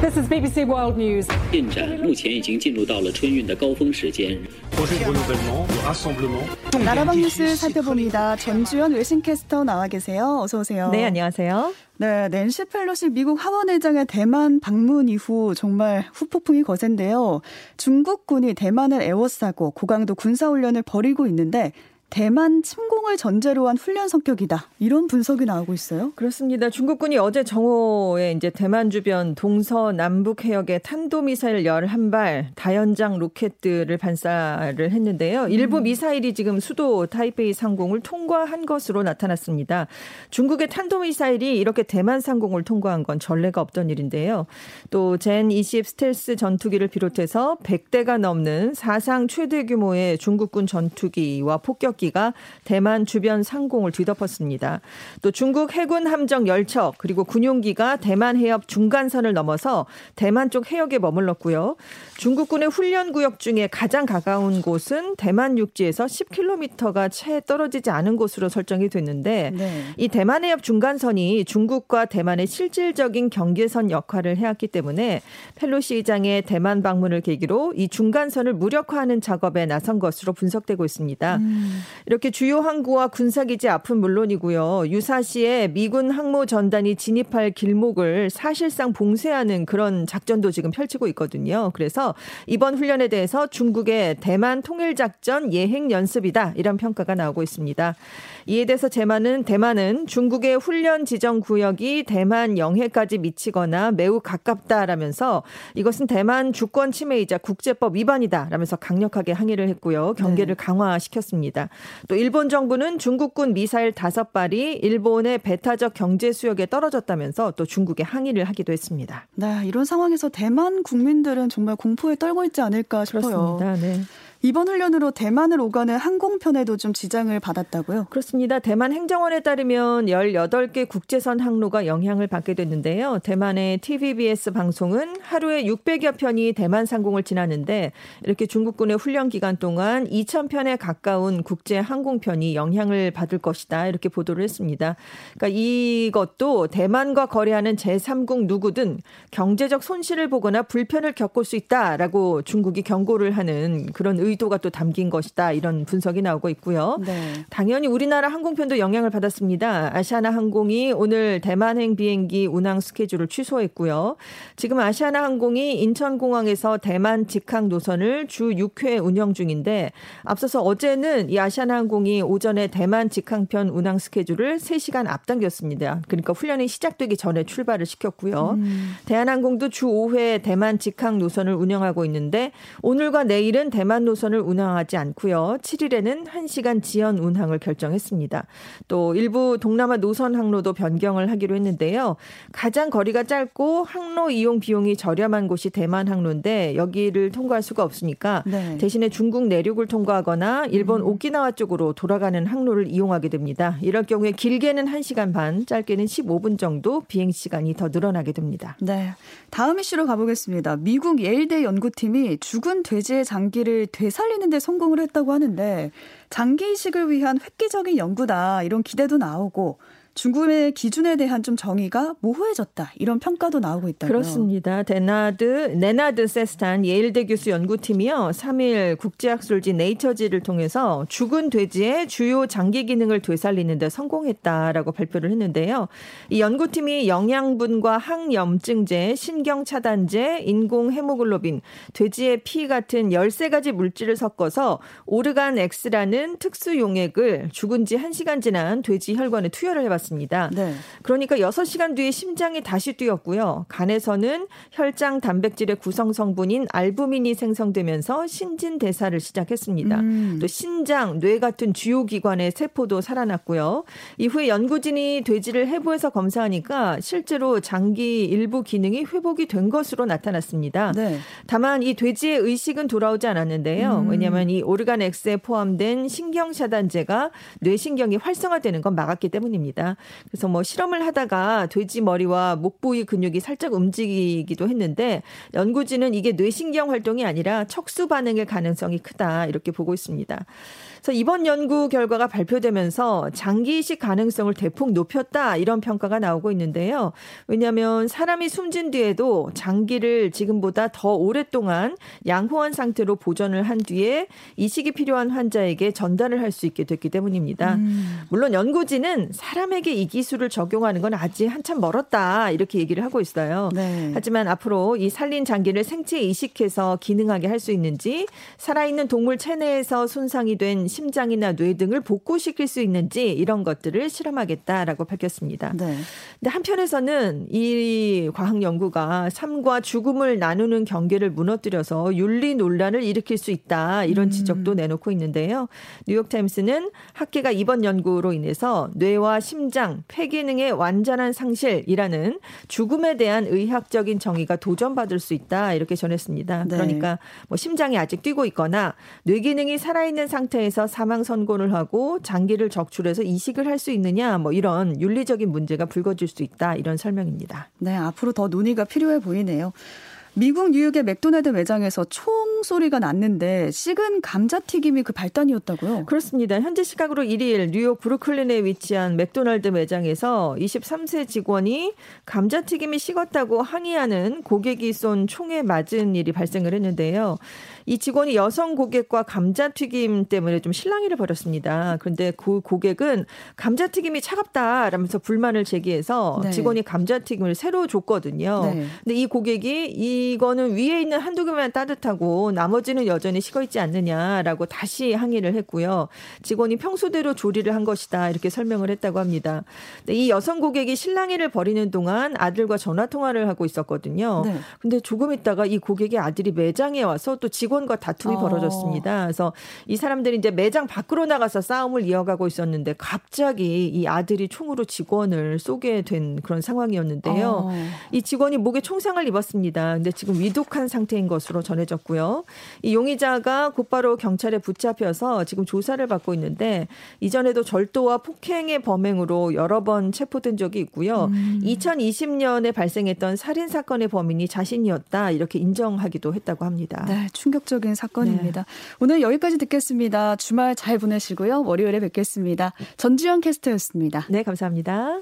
This is BBC World News. 进展目前已经进入到了春运的高峰时间。 나라방 뉴스 살펴봅니다. 전주현 외신캐스터 나와 계세요. 어서 오세요. 네, 안녕하세요. 네, 낸시 펠로시 미국 하원의장의 대만 방문 이후 정말 후폭풍이 거센데요. 중국군이 대만을 에워싸고 고강도 군사훈련을 벌이고 있는데 대만 침공을 전제로 한 훈련 성격이다. 이런 분석이 나오고 있어요. 그렇습니다. 중국군이 어제 정오에 이제 대만 주변 동서 남북 해역에 탄도 미사일 11발, 다연장 로켓들을 발사를 했는데요. 일부 미사일이 지금 수도 타이페이 상공을 통과한 것으로 나타났습니다. 중국의 탄도 미사일이 이렇게 대만 상공을 통과한 건 전례가 없던 일인데요. 또 젠 20 스텔스 전투기를 비롯해서 100대가 넘는 사상 최대 규모의 중국군 전투기와 폭격 기가 대만 주변 상공을 뒤덮었습니다. 또 중국 해군 함정 10척 그리고 군용기가 대만 해협 중간선을 넘어서 대만 쪽 해역에 머물렀고요. 중국군의 훈련 구역 중에 가장 가까운 곳은 대만 육지에서 10km가 채 떨어지지 않은 곳으로 설정이 됐는데 네. 이 대만 해협 중간선이 중국과 대만의 실질적인 경계선 역할을 해왔기 때문에 펠로시 의장의 대만 방문을 계기로 이 중간선을 무력화하는 작업에 나선 것으로 분석되고 있습니다. 음. 이렇게 주요 항구와 군사기지 앞은 물론이고요. 유사시에 미군 항모 전단이 진입할 길목을 사실상 봉쇄하는 그런 작전도 지금 펼치고 있거든요. 그래서 이번 훈련에 대해서 중국의 대만 통일작전 예행 연습이다 이런 평가가 나오고 있습니다. 이에 대해서 제만은 대만은 중국의 훈련 지정 구역이 대만 영해까지 미치거나 매우 가깝다라면서 이것은 대만 주권 침해이자 국제법 위반이다라면서 강력하게 항의를 했고요. 경계를 강화시켰습니다. 또 일본 정부는 중국군 미사일 다섯 발이 일본의 배타적 경제 수역에 떨어졌다면서 또 중국에 항의를 하기도 했습니다. 네, 이런 상황에서 대만 국민들은 정말 공포에 떨고 있지 않을까 싶어요. 그렇습니다. 네. 이번 훈련으로 대만을 오가는 항공편에도 좀 지장을 받았다고요? 그렇습니다. 대만 행정원에 따르면 18개 국제선 항로가 영향을 받게 됐는데요. 대만의 TVBS 방송은 하루에 600여 편이 대만 상공을 지나는데 이렇게 중국군의 훈련 기간 동안 2,000편에 가까운 국제 항공편이 영향을 받을 것이다. 이렇게 보도를 했습니다. 그러니까 이것도 대만과 거래하는 제3국 누구든 경제적 손실을 보거나 불편을 겪을 수 있다라고 중국이 경고를 하는 그런 의 도가 또 담긴 것이다. 이런 분석이 나오고 있고요. 네. 당연히 우리나라 항공편도 영향을 받았습니다. 아시아나 항공이 오늘 대만행 비행기 운항 스케줄을 취소했고요. 지금 아시아나 항공이 인천공항에서 대만 직항 노선을 주 6회 운영 중인데 앞서서 어제는 이 아시아나 항공이 오전에 대만 직항편 운항 스케줄을 3시간 앞당겼습니다. 그러니까 훈련이 시작되기 전에 출발을 시켰고요. 음. 대한항공도 주 5회 대만 직항 노선을 운영하고 있는데 오늘과 내일은 대만 노선 을 운항하지 않고요. 7일에는 1시간 지연 운항을 결정했습니다. 또 일부 동남아 노선 항로도 변경을 하기로 했는데요. 가장 거리가 짧고 항로 이용 비용이 저렴한 곳이 대만 항로인데 여기를 통과할 수가 없으니까 네. 대신에 중국 내륙을 통과하거나 일본 오키나와 쪽으로 돌아가는 항로를 이용하게 됩니다. 이럴 경우에 길게는 1시간 반, 짧게는 15분 정도 비행 시간이 더 늘어나게 됩니다. 네. 다음 이슈로 가보겠습니다. 미국 예일대 연구팀이 죽은 돼지의 장기를 되살리는 데 성공을 했다고 하는데 장기 이식을 위한 획기적인 연구다 이런 기대도 나오고 중국의 기준에 대한 좀 정의가 모호해졌다 이런 평가도 나오고 있다고요. 그렇습니다. 데나드 네나드 세스탄 예일대 교수 연구팀이요. 3일 국제학술지 네이처지를 통해서 죽은 돼지의 주요 장기 기능을 되살리는 데 성공했다라고 발표를 했는데요. 이 연구팀이 영양분과 항염증제, 신경 차단제, 인공 헤모글로빈, 돼지의 피 같은 13가지 물질을 섞어서 오르간 X라는 특수 용액을 죽은 지 1시간 지난 돼지 혈관에 투여를 해봤습니다. 네. 그러니까 6시간 뒤에 심장이 다시 뛰었고요. 간에서는 혈장 단백질의 구성 성분인 알부민이 생성되면서 신진 대사를 시작했습니다. 음. 또 신장, 뇌 같은 주요 기관의 세포도 살아났고요. 이후에 연구진이 돼지를 해부해서 검사하니까 실제로 장기 일부 기능이 회복이 된 것으로 나타났습니다. 네. 다만 이 돼지의 의식은 돌아오지 않았는데요. 음. 왜냐하면 이 오르간 X에 포함된 신경 차단제가 뇌신경이 활성화되는 건 막았기 때문입니다. 그래서 뭐 실험을 하다가 돼지 머리와 목 부위 근육이 살짝 움직이기도 했는데 연구진은 이게 뇌신경 활동이 아니라 척수 반응일 가능성이 크다 이렇게 보고 있습니다. 그래서 이번 연구 결과가 발표되면서 장기 이식 가능성을 대폭 높였다 이런 평가가 나오고 있는데요. 왜냐하면 사람이 숨진 뒤에도 장기를 지금보다 더 오랫동안 양호한 상태로 보존을 한 뒤에 이식이 필요한 환자에게 전달을 할 수 있게 됐기 때문입니다. 음. 물론 연구진은 사람 에게 이 기술을 적용하는 건 아직 한참 멀었다 이렇게 얘기를 하고 있어요. 네. 하지만 앞으로 이 살린 장기를 생체 이식해서 기능하게 할 수 있는지 살아있는 동물 체내에서 손상이 된 심장이나 뇌 등을 복구시킬 수 있는지 이런 것들을 실험하겠다라고 밝혔습니다. 네. 근데 한편에서는 이 과학 연구가 삶과 죽음을 나누는 경계를 무너뜨려서 윤리 논란을 일으킬 수 있다 이런 음. 지적도 내놓고 있는데요. 뉴욕 타임스는 학계가 이번 연구로 인해서 뇌와 심장, 폐 기능의 완전한 상실이라는 죽음에 대한 의학적인 정의가 도전받을 수 있다 이렇게 전했습니다. 네. 그러니까 뭐 심장이 아직 뛰고 있거나 뇌 기능이 살아있는 상태에서 사망 선고를 하고 장기를 적출해서 이식을 할 수 있느냐 뭐 이런 윤리적인 문제가 불거질 수 있다 이런 설명입니다. 네, 앞으로 더 논의가 필요해 보이네요. 미국 뉴욕의 맥도날드 매장에서 총 소리가 났는데 식은 감자튀김이 그 발단이었다고요? 그렇습니다. 현재 시각으로 1일 뉴욕 브루클린에 위치한 맥도날드 매장에서 23세 직원이 감자튀김이 식었다고 항의하는 고객이 쏜 총에 맞은 일이 발생을 했는데요. 이 직원이 여성 고객과 감자튀김 때문에 좀 실랑이를 벌였습니다. 그런데 그 고객은 감자튀김이 차갑다라면서 불만을 제기해서 네. 직원이 감자튀김을 새로 줬거든요. 네. 근데 이 고객이 이거는 위에 있는 한두 개만 따뜻하고 나머지는 여전히 식어 있지 않느냐라고 다시 항의를 했고요. 직원이 평소대로 조리를 한 것이다 이렇게 설명을 했다고 합니다. 이 여성 고객이 실랑이를 벌이는 동안 아들과 전화 통화를 하고 있었거든요. 네. 근데 조금 있다가 이 고객의 아들이 매장에 와서 또 직원 직원과 다툼이 어. 벌어졌습니다. 그래서 이 사람들이 이제 매장 밖으로 나가서 싸움을 이어가고 있었는데 갑자기 이 아들이 총으로 직원을 쏘게 된 그런 상황이었는데요. 어. 이 직원이 목에 총상을 입었습니다. 근데 지금 위독한 상태인 것으로 전해졌고요. 이 용의자가 곧바로 경찰에 붙잡혀서 지금 조사를 받고 있는데 이전에도 절도와 폭행의 범행으로 여러 번 체포된 적이 있고요. 음. 2020년에 발생했던 살인 사건의 범인이 자신이었다 이렇게 인정하기도 했다고 합니다. 네, 충격 충격적인 사건입니다. 네. 오늘 여기까지 듣겠습니다. 주말 잘 보내시고요. 월요일에 뵙겠습니다. 전주현 캐스터였습니다. 네, 감사합니다.